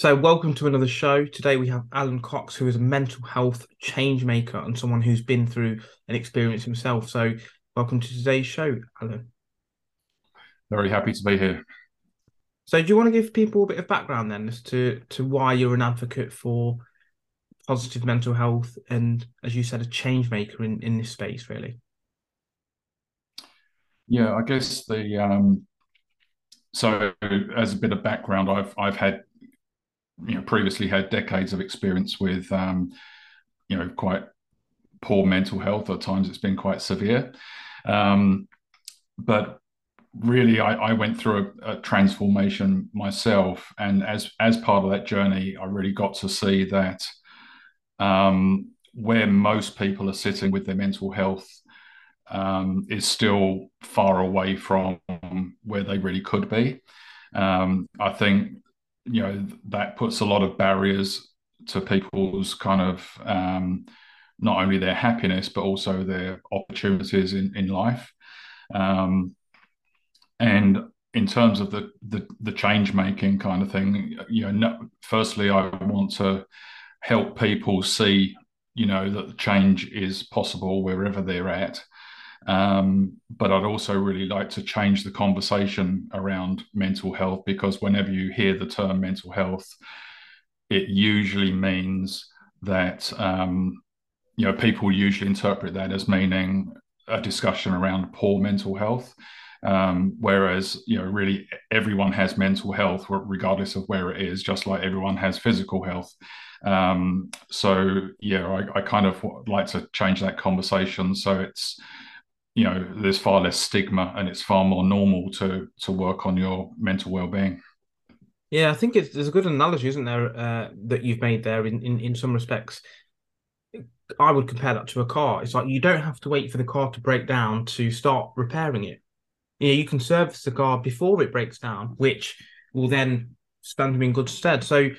So, welcome to another show. Today we have Alan Cox, who is a mental health change maker and someone who's been through an experience himself. So, welcome to today's show, Alan. Very happy to be here. So, do you want to give people a bit of background then as to to why you're an advocate for positive mental health and, as you said, a change maker in in this space, really? Yeah, I guess the um, so as a bit of background, I've I've had you know previously had decades of experience with um, you know quite poor mental health. At times, it's been quite severe. Um, but really, I, I went through a, a, transformation myself, and as as part of that journey, I really got to see that um, where most people are sitting with their mental health um, is still far away from where they really could be. Um, I think you know that puts a lot of barriers to people's kind of um, not only their happiness but also their opportunities in in life. Um, and in terms of the the, the change making kind of thing, you know, no, firstly, I want to help people see, you know, that change is possible wherever they're at. Um, but I'd also really like to change the conversation around mental health because whenever you hear the term mental health, it usually means that um, you know people usually interpret that as meaning a discussion around poor mental health. Um, whereas you know really everyone has mental health regardless of where it is, just like everyone has physical health. Um, so yeah, I, I kind of like to change that conversation so it's you know there's far less stigma and it's far more normal to to work on your mental well-being. Yeah i think it's there's a good analogy isn't there uh, that you've made there in, in in some respects? I would compare that to a car. It's like you don't have to wait for the car to break down to start repairing it. You know you can service the car before it breaks down which will then stand you in good stead. So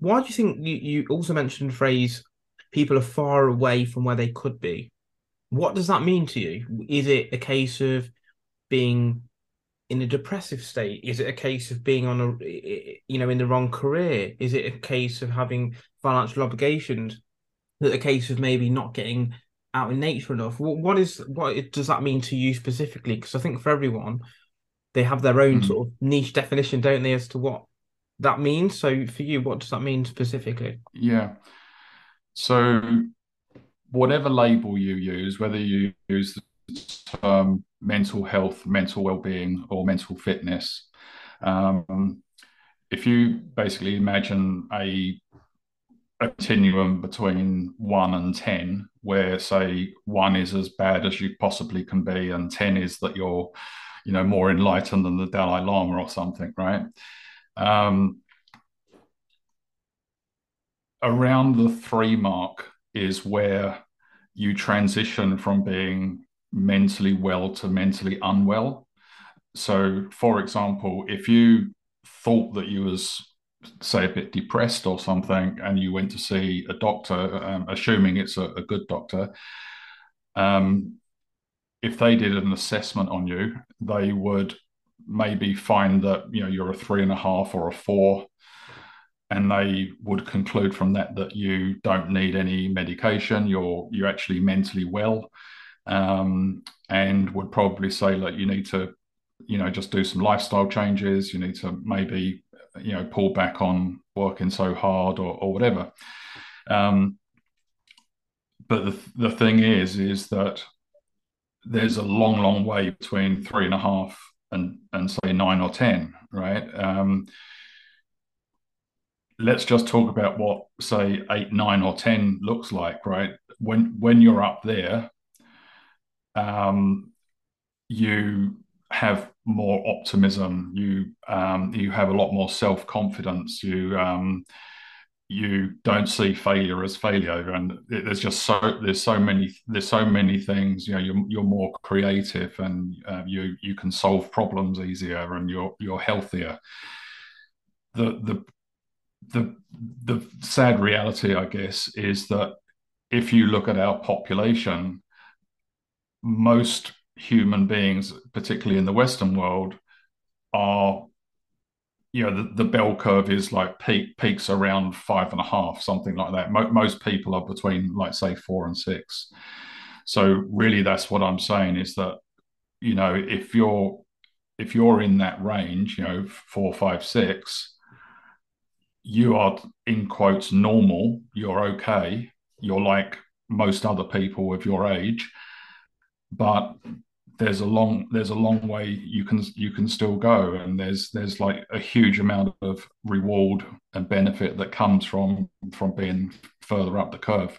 why do you think you, you also mentioned the phrase people are far away from where they could be what does that mean to you? Is it a case of being in a depressive state? Is it a case of being on a you know in the wrong career? Is it a case of having financial obligations? Is it a case of maybe not getting out in nature enough? What, is what does that mean to you specifically? Because I think for everyone, they have their own mm. sort of niche definition, don't they, as to what that means. So for you, what does that mean specifically? Yeah. So whatever label you use, whether you use the term mental health, mental well-being, or mental fitness, um, if you basically imagine a, a continuum between one and ten, where say one is as bad as you possibly can be, and ten is that you're, you know, more enlightened than the Dalai Lama or something, right? Um, around the three mark is where you transition from being mentally well to mentally unwell. So, for example, if you thought that you was say a bit depressed or something, and you went to see a doctor, um, assuming it's a, a good doctor, um, if they did an assessment on you, they would maybe find that you know you're a three and a half or a four and they would conclude from that that you don't need any medication you're you're actually mentally well um, and would probably say that you need to you know just do some lifestyle changes you need to maybe you know pull back on working so hard or, or whatever. Um, but the, the thing is is that there's a long long way between three and a half and and say nine or ten right? Um, let's just talk about what say eight, nine, or ten looks like, right? When when you're up there, um, you have more optimism. You um, you have a lot more self confidence. You um, you don't see failure as failure, and there's just so there's so many there's so many things. You know, you're you're more creative, and uh, you you can solve problems easier, and you're you're healthier. The the the the sad reality, I guess, is that if you look at our population, most human beings, particularly in the Western world, are you know the, the bell curve is like peak peaks around five and a half something like that. Mo- most people are between like say four and six. So really that's what i'm saying is that you know if you're if you're in that range you know four five six you are in quotes normal you're okay you're like most other people of your age but there's a long there's a long way you can you can still go. And there's there's like a huge amount of reward and benefit that comes from from being further up the curve.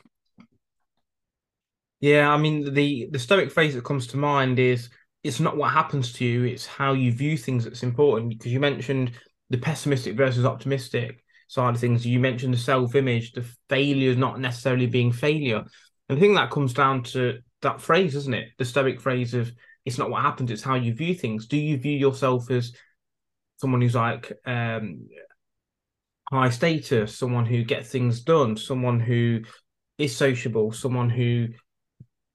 Yeah i mean the the stoic phrase that comes to mind is it's not what happens to you it's how you view things that's important. Because you mentioned the pessimistic versus optimistic side of things you mentioned the self-image the failure not necessarily being failure and i think that comes down to that phrase, isn't it? The stoic phrase of it's not what happens, it's how you view things. Do you view yourself as someone who's like um, high status, someone who gets things done, someone who is sociable, someone who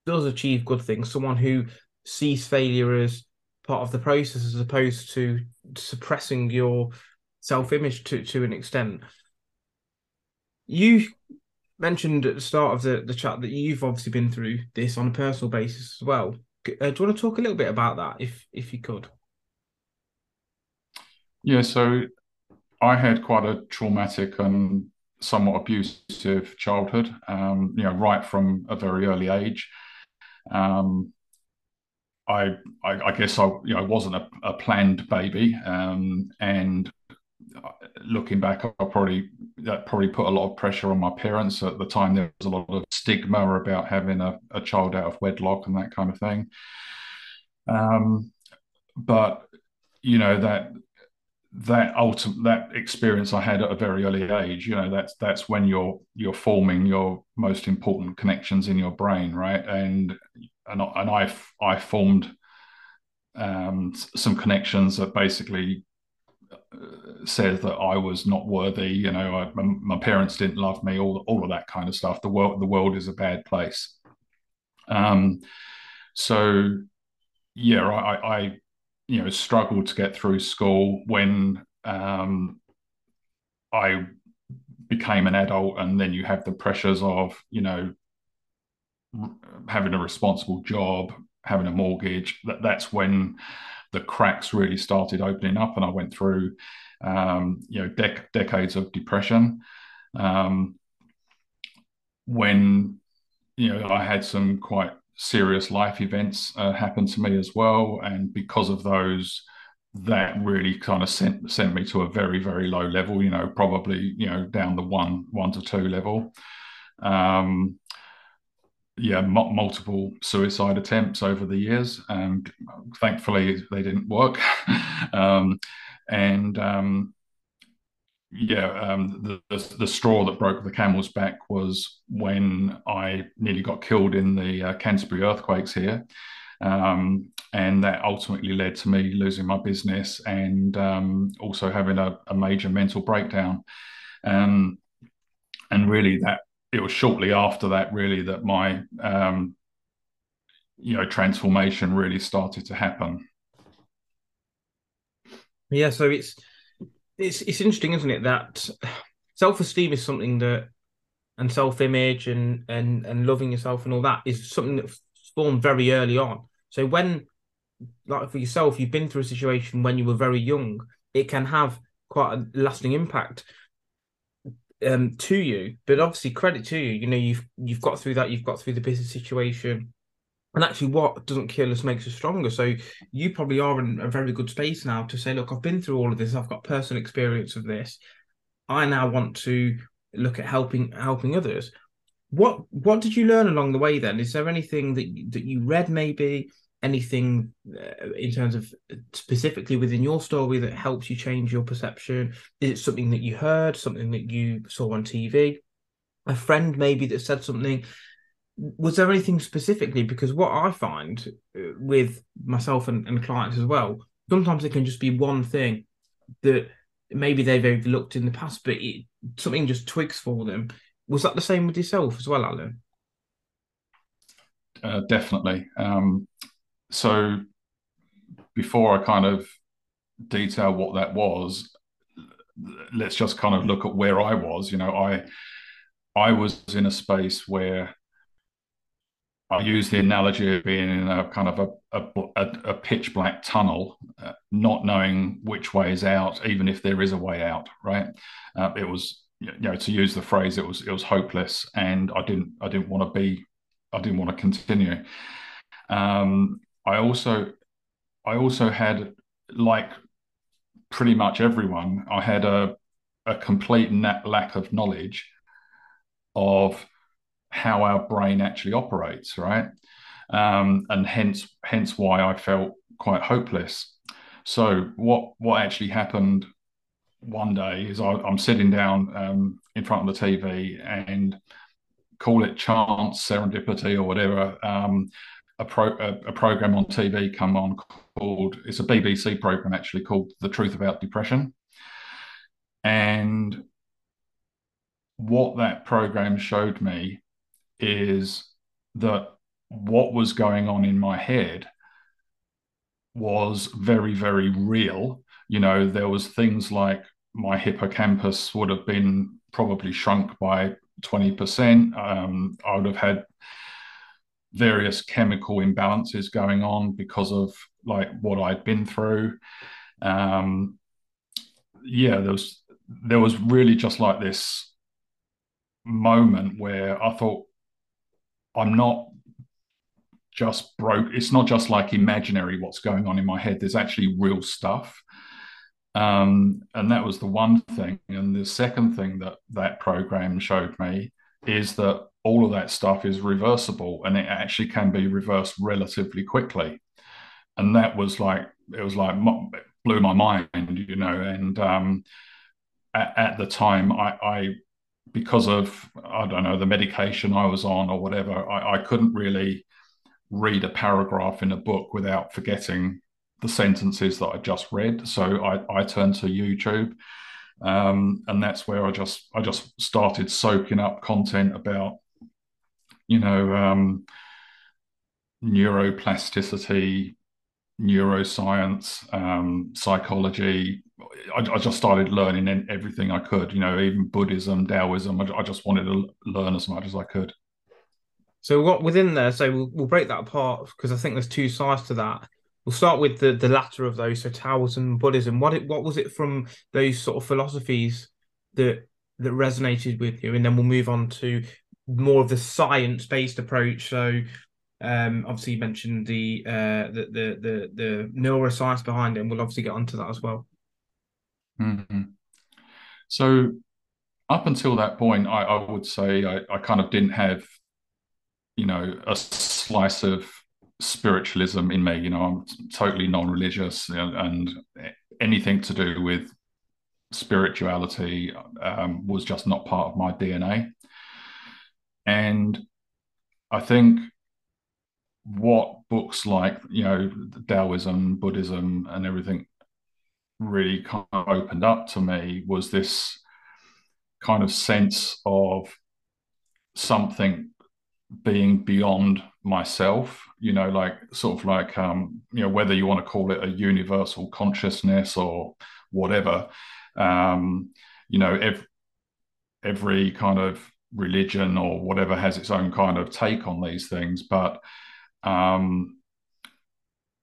does achieve good things, someone who sees failure as part of the process as opposed to suppressing your self-image to, to an extent. You mentioned at the start of the, the chat that you've obviously been through this on a personal basis as well. Uh, do you want to talk a little bit about that, if if you could? Yeah, so I had quite a traumatic and somewhat abusive childhood. Um, you know, right from a very early age. Um, I, I, I guess I you know wasn't a, a planned baby, um, and looking back, I probably that probably put a lot of pressure on my parents at the time. There was a lot of stigma about having a, a child out of wedlock and that kind of thing. Um, but you know that that ultimate that experience I had at a very early age, you know, that's that's when you're you're forming your most important connections in your brain, right? And and and I I formed um, some connections that basically says that I was not worthy. You know, I, my parents didn't love me. All all of that kind of stuff. The world the world is a bad place. Um, so yeah, I, I you know struggled to get through school when um, I became an adult, and then you have the pressures of you know having a responsible job, having a mortgage. That that's when the cracks really started opening up, and I went through, um, you know, dec- decades of depression. Um, when you know, I had some quite serious life events uh, happen to me as well, and because of those, that really kind of sent sent me to a very very low level. You know, probably you know down the one one to two level. Um, yeah, m- multiple suicide attempts over the years, and thankfully they didn't work. um, and um, yeah, um, the, the, the straw that broke the camel's back was when I nearly got killed in the uh, Canterbury earthquakes here. Um, and that ultimately led to me losing my business and um, also having a, a, major mental breakdown. And really, that it was shortly after that really that my um, you know transformation really started to happen. Yeah, so it's it's it's interesting, isn't it, that self-esteem is something that and self-image and and and loving yourself and all that is something that's formed very early on. So when like for yourself, you've been through a situation when you were very young, it can have quite a lasting impact um, to you. But obviously, credit to you. You know, you've you've got through that. You've got through the business situation, and actually, what doesn't kill us makes us stronger. So you probably are in a very good space now to say, look, I've been through all of this. I've got personal experience of this. I now want to look at helping helping others. What what did you learn along the way? Then is there anything that that you read maybe? Anything uh, in terms of specifically within your story that helps you change your perception? Is it something that you heard, something that you saw on TV, a friend maybe that said something? Was there anything specifically? Because what I find uh, with myself and, and clients as well, sometimes it can just be one thing that maybe they've overlooked in the past, but it, something just twigs for them. Was that the same with yourself as well, Alan? Uh, definitely. Um, so before I kind of detail what that was, let's just kind of look at where I was. You know, I I was in a space where I use the analogy of being in a kind of a, a, a pitch black tunnel, uh, not knowing which way is out, even if there is a way out. Right? Uh, it was, you know, to use the phrase, it was it was hopeless, and I didn't I didn't want to be, I didn't want to continue. Um, I also I also had like pretty much everyone. I had a a complete lack of knowledge of how our brain actually operates, right? Um, and hence hence why I felt quite hopeless. So what what actually happened one day is I, am sitting down um, in front of the TV and call it chance, serendipity, or whatever. Um, a, pro, a, a, program on TV come on called it's a BBC program actually called The Truth About Depression, and what that program showed me is that what was going on in my head was very very real. You know there was things like my hippocampus would have been probably shrunk by 20% um, i would have had various chemical imbalances going on because of like what i'd been through um, yeah there was there was really just like this moment where i thought I'm not just broke. It's not just like imaginary what's going on in my head. There's actually real stuff. Um, and that was the one thing. And the second thing that that program showed me is that all of that stuff is reversible and it actually can be reversed relatively quickly. And that was like, it was like, blew my mind, you know. And um, at, at the time, I, I because of I don't know the medication I was on or whatever, I, I couldn't really read a paragraph in a book without forgetting the sentences that I just read. So I, I turned to YouTube, um, and that's where I just I just started soaking up content about you know um, neuroplasticity, neuroscience, um, psychology, I, I, just started learning everything I could, you know, even Buddhism, Taoism. I, I, just wanted to learn as much as I could. So what within there? So we'll, we'll break that apart because I think there's two sides to that. We'll start with the the latter of those, so Taoism, Buddhism. What it, what was it from those sort of philosophies that that resonated with you, and then we'll move on to more of the science based approach. So um, obviously you mentioned the uh, the the the the neuroscience behind it, and we'll obviously get onto that as well. Mm-hmm. So up until that point, I, I would say I, I, kind of didn't have, you know, a slice of spiritualism in me. You know, I'm totally non-religious, and, anything to do with spirituality um, was just not part of my DNA. And I think what books like, you know, Taoism, Buddhism, and everything really kind of opened up to me was this kind of sense of something being beyond myself you know like sort of like um you know whether you want to call it a universal consciousness or whatever um you know every, every kind of religion or whatever has its own kind of take on these things but um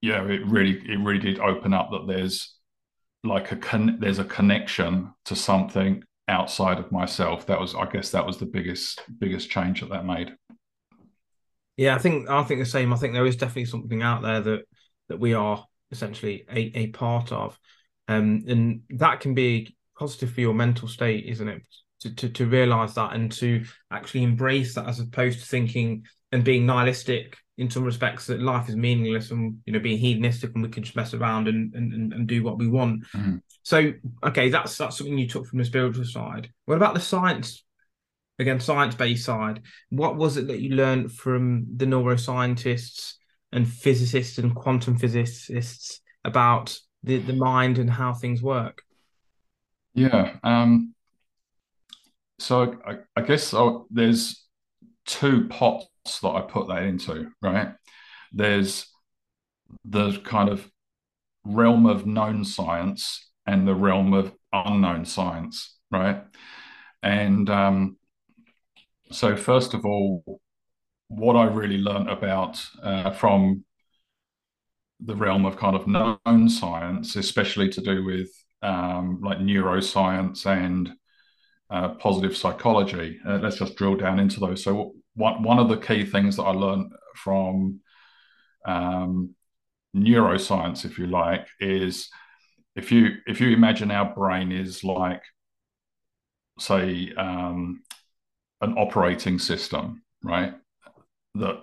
yeah it really it really did open up that there's like a con- there's a connection to something outside of myself. That was i guess that was the biggest biggest change that that made yeah i think i think the same. I think there is definitely something out there that that we are essentially a, a part of. Um and that can be positive for your mental state isn't it? To, to to realize that and to actually embrace that as opposed to thinking and being nihilistic in some respects that life is meaningless and you know being hedonistic and we can just mess around and and, and do what we want. Mm. so okay that's that's something you took from the spiritual side. What about the science again science-based side what was it that you learned from the neuroscientists and physicists and quantum physicists about the, the mind and how things work yeah um so i, I guess uh, there's two pots that I put that into, right? There's the kind of realm of known science and the realm of unknown science, right? And um, so, first of all, what I really learned about uh, from the realm of kind of known science, especially to do with um, like neuroscience and uh, positive psychology. Uh, let's just drill down into those. So, one one of the key things that I learned from um, neuroscience, if you like, is if you if you imagine our brain is like, say, um, an operating system, right? That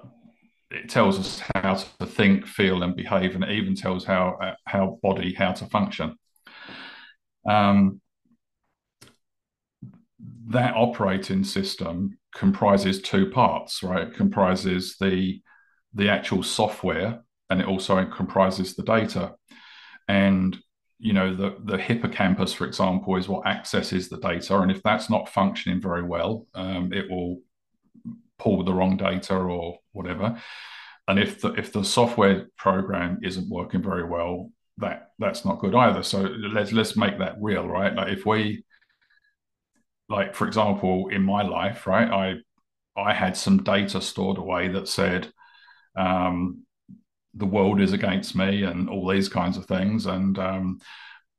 it tells us how to think, feel, and behave, and it even tells how how body how to function. Um, that operating system comprises two parts, right? It comprises the the actual software, and it also comprises the data. And you know, the the hippocampus, for example, is what accesses the data, and if that's not functioning very well, um, it will pull the wrong data or whatever. And if the if the software program isn't working very well, that that's not good either. So let's let's make that real, right? Like if we like for example, in my life, right, I I had some data stored away that said um, the world is against me and all these kinds of things. And um,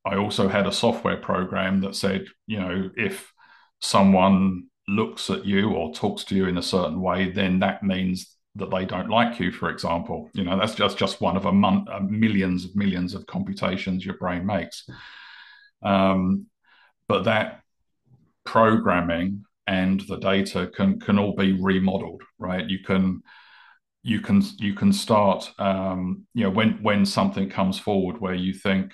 I also had a software program that said, you know, if someone looks at you or talks to you in a certain way, then that means that they don't like you, for example. You know, that's just just one of a, mon- a millions of millions of computations your brain makes. Um, but that programming and the data can can all be remodeled, right? You can you can you can start um, you know when when something comes forward where you think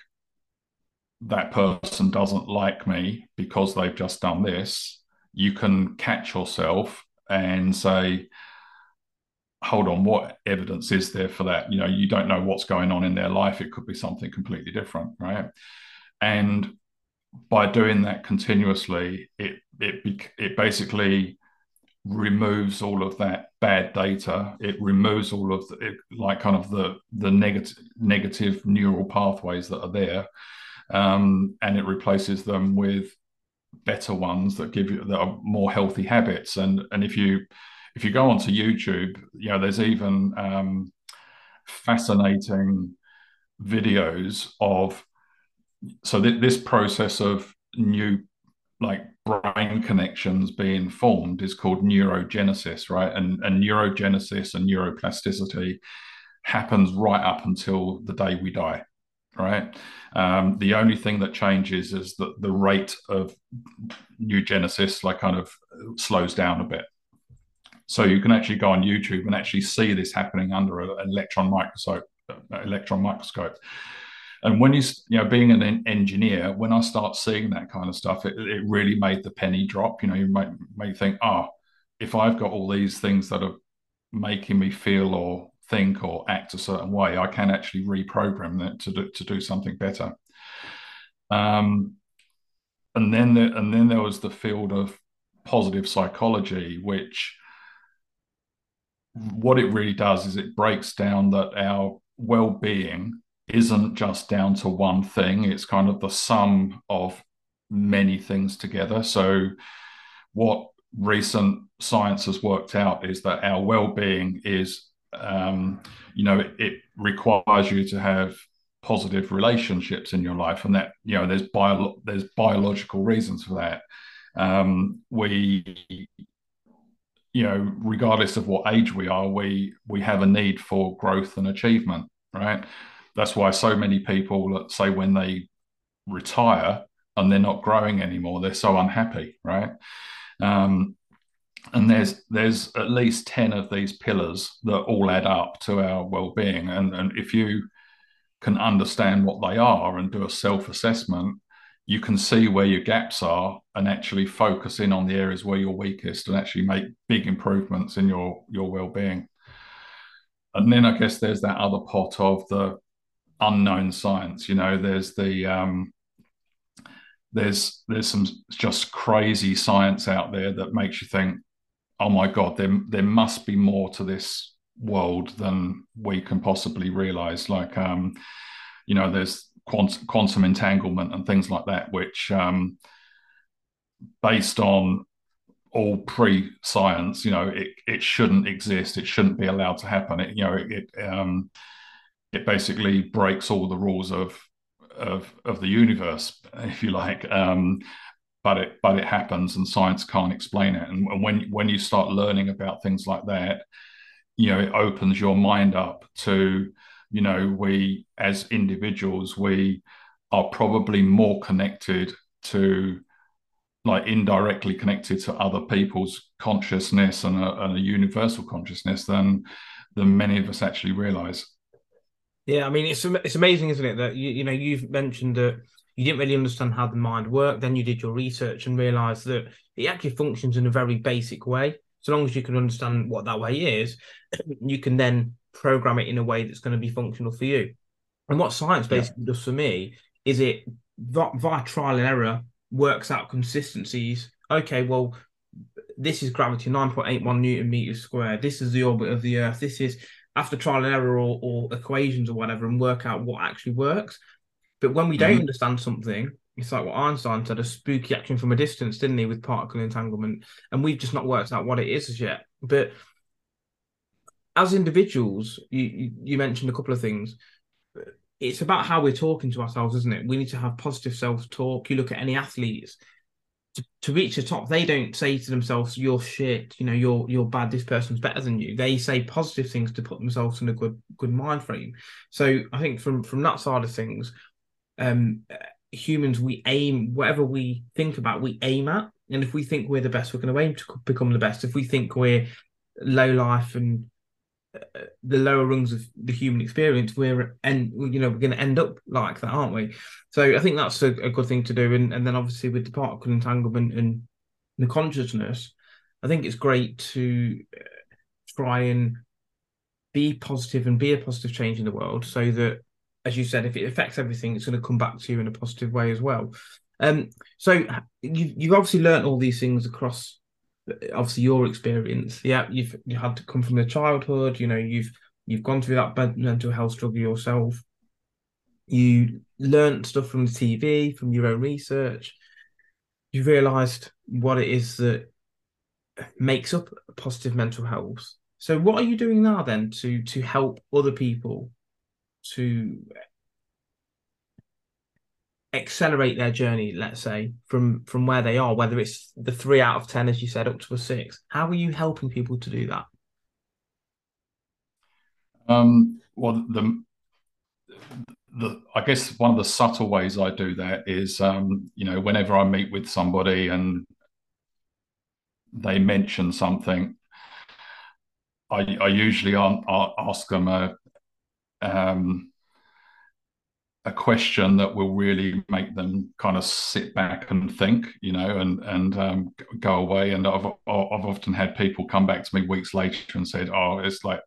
that person doesn't like me because they've just done this you can catch yourself and say hold on what evidence is there for that? You know you don't know what's going on in their life. It could be something completely different right? And by doing that continuously it it it basically removes all of that bad data. It removes all of the it, like kind of the the negative negative neural pathways that are there um, and it replaces them with better ones that give you that are more healthy habits. And and if you if you go onto youtube you know there's even um, fascinating videos of so th- this process of new like brain connections being formed is called neurogenesis, right? And, and neurogenesis and neuroplasticity happens right up until the day we die, right? Um, the only thing that changes is that the rate of neurogenesis like kind of slows down a bit. So you can actually go on YouTube and actually see this happening under an electron microscope. Electron microscope and when you you know being an engineer when i start seeing that kind of stuff it, it really made the penny drop. You know you might may think oh if i've got all these things that are making me feel or think or act a certain way i can actually reprogram that to do, to do something better. Um, and then the, and then there was the field of positive psychology which what it really does is it breaks down that our well-being isn't just down to one thing. It's kind of the sum of many things together. So, what recent science has worked out is that our well-being is, um, you know, it, it, requires you to have positive relationships in your life, and that you know there's bio there's biological reasons for that. Um, we you know regardless of what age we are we we have a need for growth and achievement right that's why so many people say when they retire and they're not growing anymore, they're so unhappy, right? Um, and there's there's at least 10 of these pillars that all add up to our well-being and, and if you can understand what they are and do a self-assessment you can see where your gaps are and actually focus in on the areas where you're weakest and actually make big improvements in your your well-being and then i guess there's that other pot of the unknown science. You know, there's the um, there's there's some just crazy science out there that makes you think, oh my god, there there must be more to this world than we can possibly realize. Like, um, you know, there's quantum, quantum entanglement and things like that, which, um, based on all pre-science, you know, it it shouldn't exist. It shouldn't be allowed to happen. It you know it it, um, it basically breaks all the rules of of of the universe, if you like. Um, but it but it happens, and science can't explain it. And when when you start learning about things like that, you know, it opens your mind up to, you know, we as individuals we are probably more connected to like indirectly connected to other people's consciousness and a, and a universal consciousness than than many of us actually realize. Yeah, I mean it's it's amazing, isn't it? That you you know you've mentioned that you didn't really understand how the mind worked. Then you did your research and realized that it actually functions in a very basic way. So long as you can understand what that way is, you can then program it in a way that's going to be functional for you. And what science basically yeah. does for me is it via trial and error works out consistencies. Okay, well, this is gravity 9.81 newton meters squared. This is the orbit of the Earth. This is after trial and error or, or equations or whatever, and work out what actually works. But when we don't mm-hmm. understand something, it's like what Einstein said: a spooky action from a distance, didn't he, with particle entanglement? And we've just not worked out what it is as yet. But as individuals, you, you mentioned a couple of things it's about how we're talking to ourselves, isn't it? We need to have positive self talk. You look at any athletes to, to, reach the top, they don't say to themselves, "You're shit," you know, "You're you're bad." This person's better than you. They say positive things to put themselves in a good good mind frame. So I think from from that side of things, um, humans we aim whatever we think about, we aim at, and if we think we're the best, we're going to aim to become the best. If we think we're low life and the lower rungs of the human experience, we're and you know we're going to end up like that, aren't we? So I think that's a, a good thing to do. And and then obviously with the particle entanglement and the consciousness, I think it's great to uh, try and be positive and be a positive change in the world, so that as you said, if it affects everything, it's going to come back to you in a positive way as well. Um, so you you've obviously learned all these things across obviously your experience yeah. you've you had to come from your childhood you know you've you've gone through that mental health struggle yourself. You learned stuff from the tv from your own research. You realized what it is that makes up positive mental health. So what are you doing now then to to help other people to accelerate their journey let's say from from where they are whether it's the three out of ten as you said up to a six. How are you helping people to do that? Um well the the i guess one of the subtle ways i do that is um you know whenever i meet with somebody and they mention something i i usually ask them a um a question that will really make them kind of sit back and think, you know, and and um, go away. And I've I've often had people come back to me weeks later and said, "Oh, it's like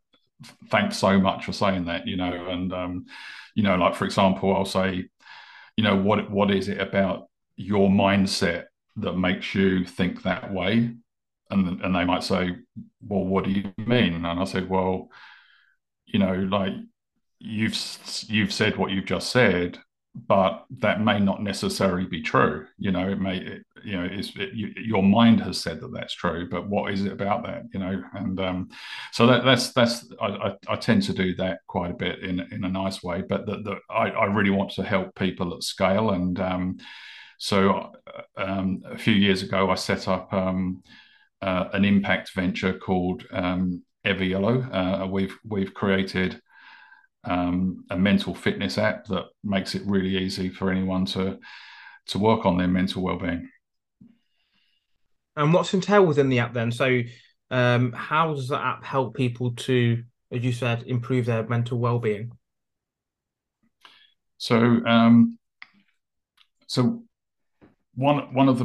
thanks so much for saying that," you know, and um, you know, like for example, I'll say, you know, what what is it about your mindset that makes you think that way? And and they might say, well, what do you mean? And I said, well, you know, like you've you've said what you've just said but that may not necessarily be true. You know it may it, you know it's it, you, your mind has said that that's true but what is it about that you know? And um, so that that's that's I, I, I, tend to do that quite a bit in in a nice way but the, I, I really want to help people at scale. And um, so um, a few years ago I set up um, uh, an impact venture called um, EverYellow uh, we've we've created um, a mental fitness app that makes it really easy for anyone to to work on their mental well-being. And what's entailed within the app then? So, um, how does the app help people to, as you said, improve their mental well-being? So, um, so one one of the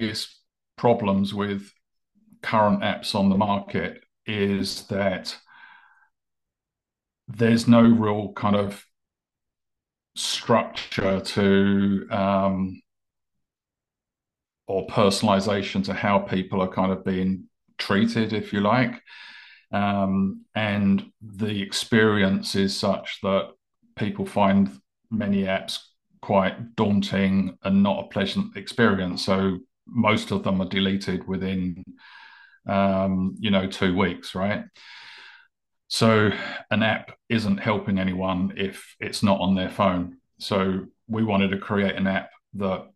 biggest problems with current apps on the market is that there's no real kind of structure to um, or personalization to how people are kind of being treated, if you like. Um, and the experience is such that people find many apps quite daunting and not a pleasant experience. So most of them are deleted within, um, you know, two weeks, right? So an app isn't helping anyone if it's not on their phone. So we wanted to create an app that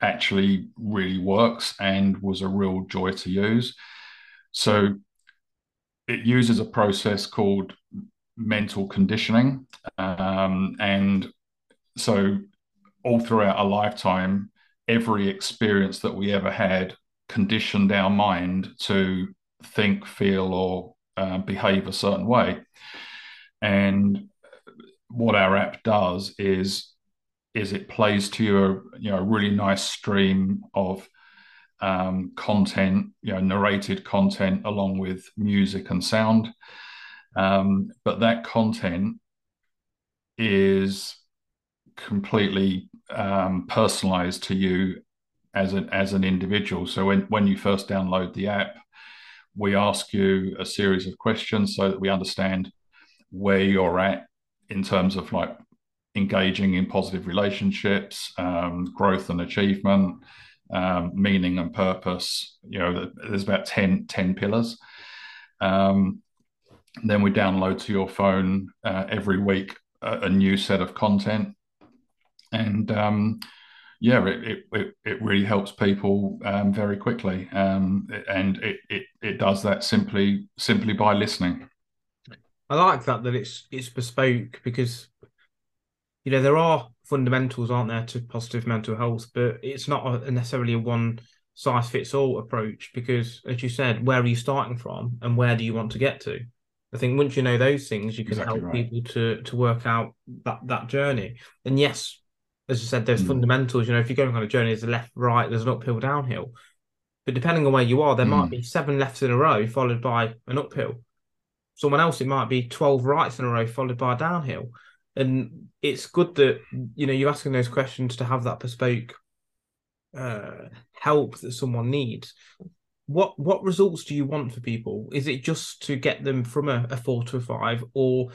actually really works and was a real joy to use. So it uses a process called mental conditioning. Um, and so all throughout our lifetime, every experience that we ever had conditioned our mind to think, feel, or uh, behave a certain way. And what our app does is is it plays to you a you know a really nice stream of um, content, you know, narrated content along with music and sound. Um, but that content is completely um, personalized to you as an as an individual. So when when you first download the app, we ask you a series of questions so that we understand where you're at in terms of like engaging in positive relationships, um, growth and achievement, um, meaning and purpose. You know, there's about 10, 10 pillars. Um, then we download to your phone uh, every week a, a, new set of content. And um, yeah, it, it, it really helps people um, very quickly. Um, and it, it, it does that simply simply by listening. I like that that it's it's bespoke because you know there are fundamentals, aren't there, to positive mental health, but it's not a, necessarily a one size fits all approach because, as you said, where are you starting from and where do you want to get to? I think once you know those things, you can exactly help right. people to to work out that that journey. And yes, as I said, there's mm. fundamentals. You know, if you're going on a journey, there's a left, right, there's an uphill, downhill. But depending on where you are, there mm. might be seven lefts in a row followed by an uphill. Someone else, it might be 12 rights in a row followed by a downhill and it's good that you know you're asking those questions to have that bespoke uh, help that someone needs. What what results do you want for people? Is it just to get them from a, a four to a five, or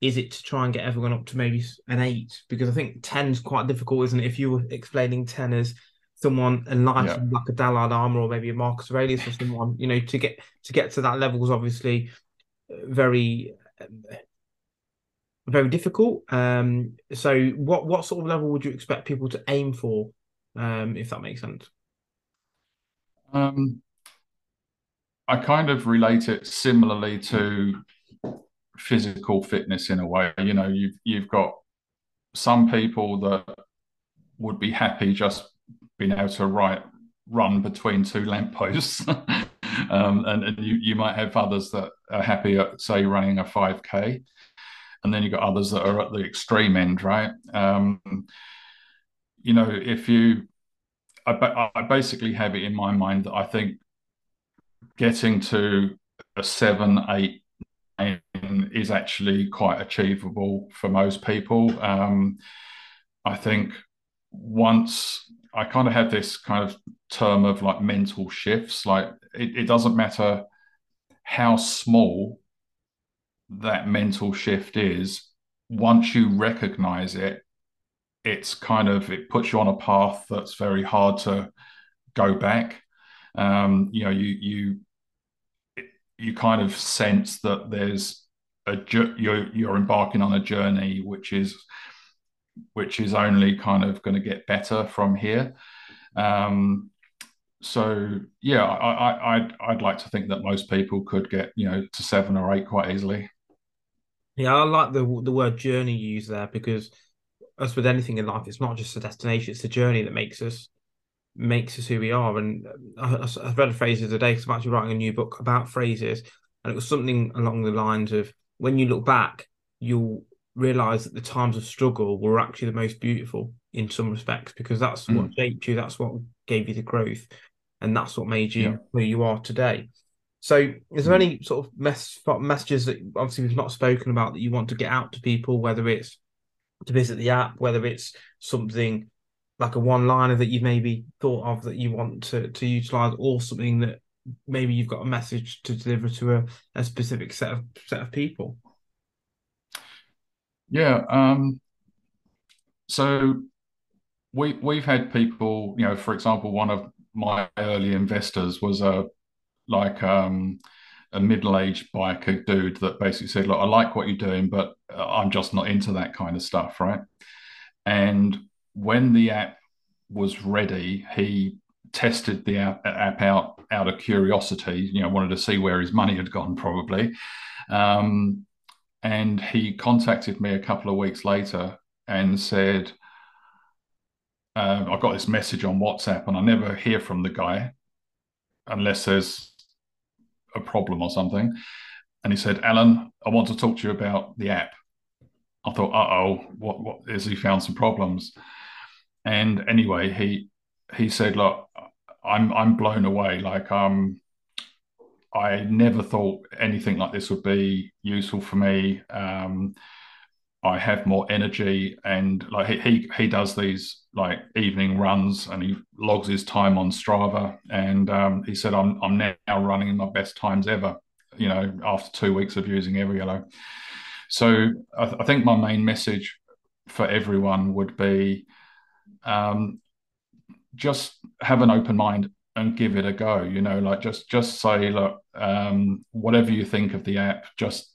is it to try and get everyone up to maybe an eight? Because I think ten's quite difficult, isn't it? If you were explaining ten as someone enlightened yeah. like a Dalai Lama or maybe a Marcus Aurelius or someone, you know, to get to get to that level is obviously very very difficult. Um, so what what sort of level would you expect people to aim for, um, if that makes sense? Um, I kind of relate it similarly to physical fitness in a way. You know, you've you've got some people that would be happy just being able to write run between two lampposts. um, and, and you, you might have others that are happy at say running a 5k and then you've got others that are at the extreme end, right? Um, you know, if you, I, I basically have it in my mind that I think getting to a seven, eight, nine is actually quite achievable for most people. Um, I think once I kind of have this kind of term of like mental shifts, like it, it doesn't matter how small that mental shift is once you recognize it it's kind of it puts you on a path that's very hard to go back um, you know you you you kind of sense that there's a you're you're embarking on a journey which is which is only kind of going to get better from here um, so yeah I, I I'd, I'd like to think that most people could get you know to seven or eight quite easily yeah, I like the the word journey you use there because as with anything in life, it's not just a destination; it's the journey that makes us makes us who we are. And I, I read a phrase the other day because I'm actually writing a new book about phrases, and it was something along the lines of when you look back, you'll realize that the times of struggle were actually the most beautiful in some respects because that's mm. what shaped you, that's what gave you the growth, and that's what made you yeah. who you are today. So, is there hmm. any sort of mess, messages that obviously we've not spoken about that you want to get out to people, whether it's to visit the app, whether it's something like a one liner that you've maybe thought of that you want to, to utilize, or something that maybe you've got a message to deliver to a, a specific set of set of people? Yeah. Um, so we we've had people, you know, for example, one of my early investors was a like um, a middle-aged biker dude that basically said, "Look, I like what you're doing, but I'm just not into that kind of stuff, right?" And when the app was ready, he tested the app, app out out of curiosity. You know, wanted to see where his money had gone, probably. Um, and he contacted me a couple of weeks later and said, uh, I got this message on WhatsApp, and I never hear from the guy unless there's a problem or something. And he said, Alan, I want to talk to you about the app. I thought, uh oh, what what is he found some problems? And anyway, he he said, look, I'm I'm blown away. Like um I never thought anything like this would be useful for me. Um I have more energy and like he, he does these like evening runs and he logs his time on Strava and um, he said I'm I'm now running my best times ever you know after two weeks of using EverYellow so I, th- I think my main message for everyone would be um, just have an open mind and give it a go you know like just just say look um, whatever you think of the app just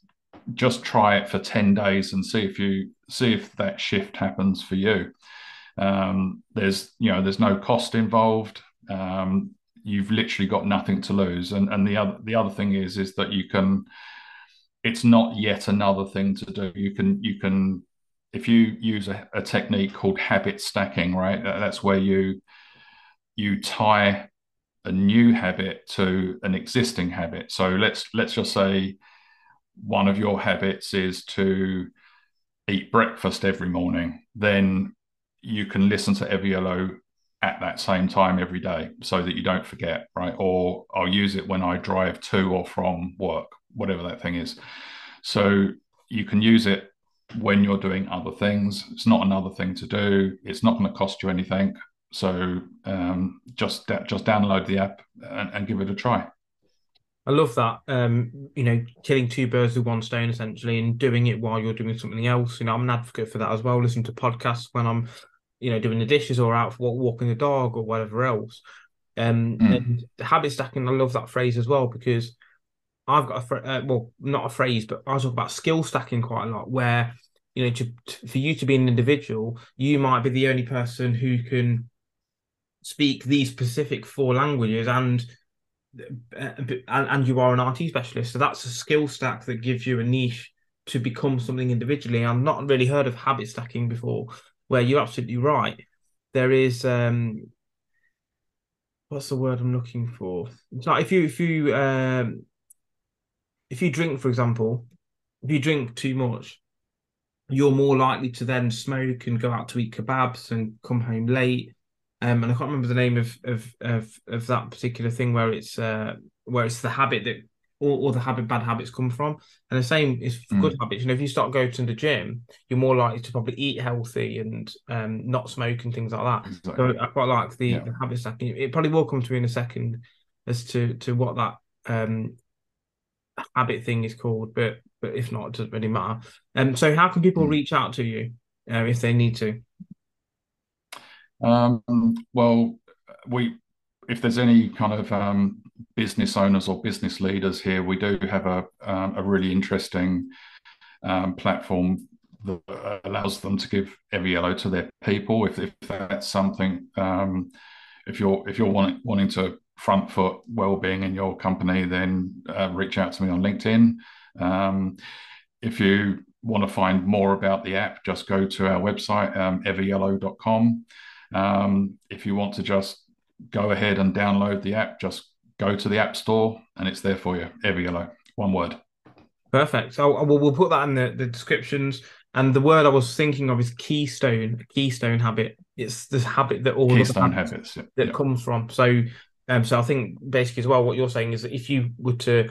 just try it for 10 days and see if you see if that shift happens for you. Um, there's you know there's no cost involved. Um, you've literally got nothing to lose. And and the other the other thing is is that you can it's not yet another thing to do. You can you can if you use a, a technique called habit stacking right? That's where you you tie a new habit to an existing habit so let's let's just say one of your habits is to eat breakfast every morning, then you can listen to EverYellow at that same time every day so that you don't forget, right? Or I'll use it when I drive to or from work, whatever that thing is. So you can use it when you're doing other things. It's not another thing to do. It's not going to cost you anything. So um, just just download the app and, and give it a try. I love that. Um, you know, killing two birds with one stone essentially, and doing it while you're doing something else. You know, I'm an advocate for that as well. Listen to podcasts when I'm, you know, doing the dishes or out for walking the dog or whatever else. Um, mm. and habit stacking. I love that phrase as well because I've got a uh, well, not a phrase, but I talk about skill stacking quite a lot. Where you know, to, to, for you to be an individual, you might be the only person who can speak these specific four languages and and, and you are an RT specialist. So that's a skill stack that gives you a niche to become something individually. I've not really heard of habit stacking before, where you're absolutely right. There is um what's the word I'm looking for? It's like if you if you um if you drink, for example, if you drink too much, you're more likely to then smoke and go out to eat kebabs and come home late um, and I can't remember the name of of of, of that particular thing where it's uh, where it's the habit that all, all the habit bad habits come from. And the same is for mm. good habits. You know, if you start going to the gym, you're more likely to probably eat healthy and um, not smoke and things like that. Exactly. So I quite like the, yeah. the habit stacking. It probably will come to me in a second as to to what that um, habit thing is called, but but if not, it doesn't really matter. Um, so how can people mm. reach out to you uh, if they need to? Um, well, we if there's any kind of um, business owners or business leaders here, we do have a um, a really interesting um, platform that allows them to give EverYellow to their people. If, if that's something, um, if you're if you're wanting wanting to front foot well-being in your company, then uh, reach out to me on LinkedIn. Um, if you want to find more about the app, just go to our website, um, everyellow.com. Um, if you want to just go ahead and download the app, just go to the App Store and it's there for you. EverYellow, one word. Perfect. So we'll, we'll put that in the, the descriptions. And the word I was thinking of is keystone, keystone habit. It's this habit that all keystone the habits, habits yeah. that comes from. So, um, so I think basically as well, what you're saying is that if you were to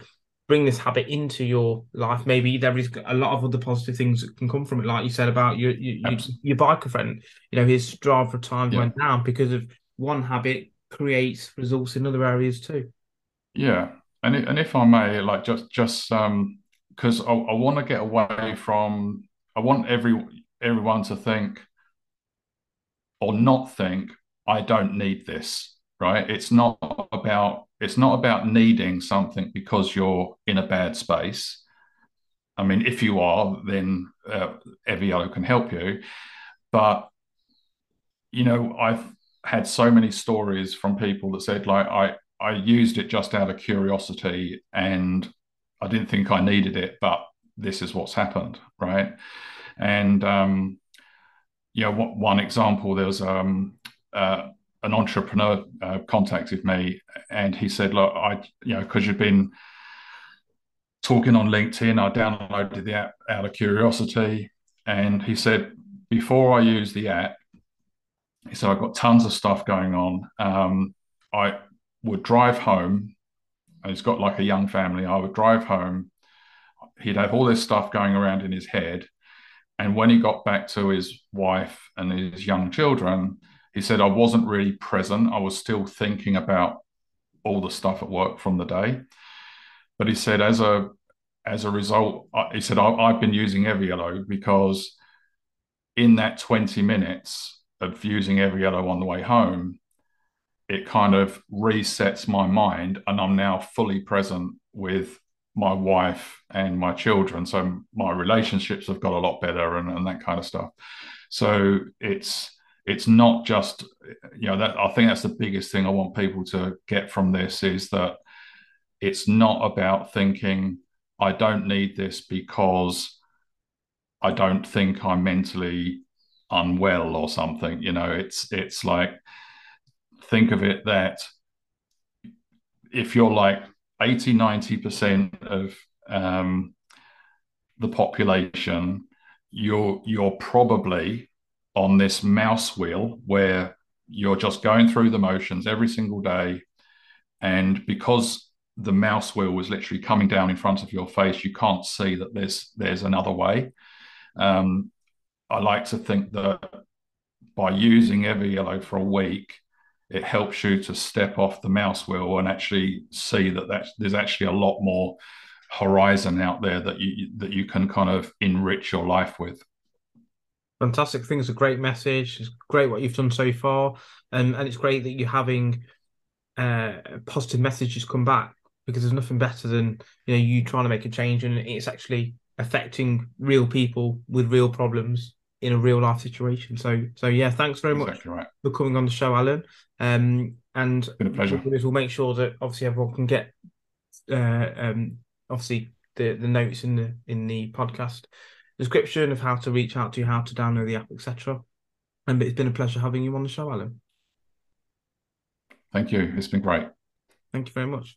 bring this habit into your life, maybe there is a lot of other positive things that can come from it. Like you said about your your, your biker friend, you know, his Strava time yeah. went down because of one habit creates results in other areas too. Yeah, and and if I may, like just just um, because I, I want to get away from, I want every everyone to think or not think I don't need this, right? It's not about it's not about needing something because you're in a bad space. I mean, if you are, then uh, EverYellow can help you. But you know, I've had so many stories from people that said like I I used it just out of curiosity and I didn't think I needed it, but this is what's happened, right? And um, yeah, one example there was um, uh, an entrepreneur uh, contacted me and he said, "Look, I you know because you've been talking on LinkedIn, I downloaded the app out of curiosity." And he said, "Before I use the app, so I've got tons of stuff going on. Um, I would drive home. He's got like a young family. I would drive home. He'd have all this stuff going around in his head." And when he got back to his wife and his young children, he said, I wasn't really present. I was still thinking about all the stuff at work from the day. But he said, as a as a result, he said, I've been using EverYellow because in that 20 minutes of using EverYellow on the way home, it kind of resets my mind and I'm now fully present with my wife and my children. So my relationships have got a lot better and, and that kind of stuff. So it's it's not just you know that I think that's the biggest thing I want people to get from this is that it's not about thinking I don't need this because I don't think I'm mentally unwell or something. You know, it's it's like think of it that if you're like 80 90% of um, the population you're you're probably on this mouse wheel where you're just going through the motions every single day. And because the mouse wheel was literally coming down in front of your face, you can't see that there's there's another way. Um, I like to think that by using EverYellow for a week, it helps you to step off the mouse wheel and actually see that that's, there's actually a lot more horizon out there that you that you can kind of enrich your life with fantastic. I think it's a great message. It's great what you've done so far, and and it's great that you're having uh, positive messages come back because there's nothing better than you know you trying to make a change and it's actually affecting real people with real problems in a real life situation. So so yeah, thanks very exactly much right. for coming on the show, Alan. Um, and it's been a pleasure. We'll make sure that obviously everyone can get uh, um, obviously the the notes in the in the podcast description of how to reach out to you, how to download the app, etc. And it's been a pleasure having you on the show, Alan. Thank you. It's been great. Thank you very much.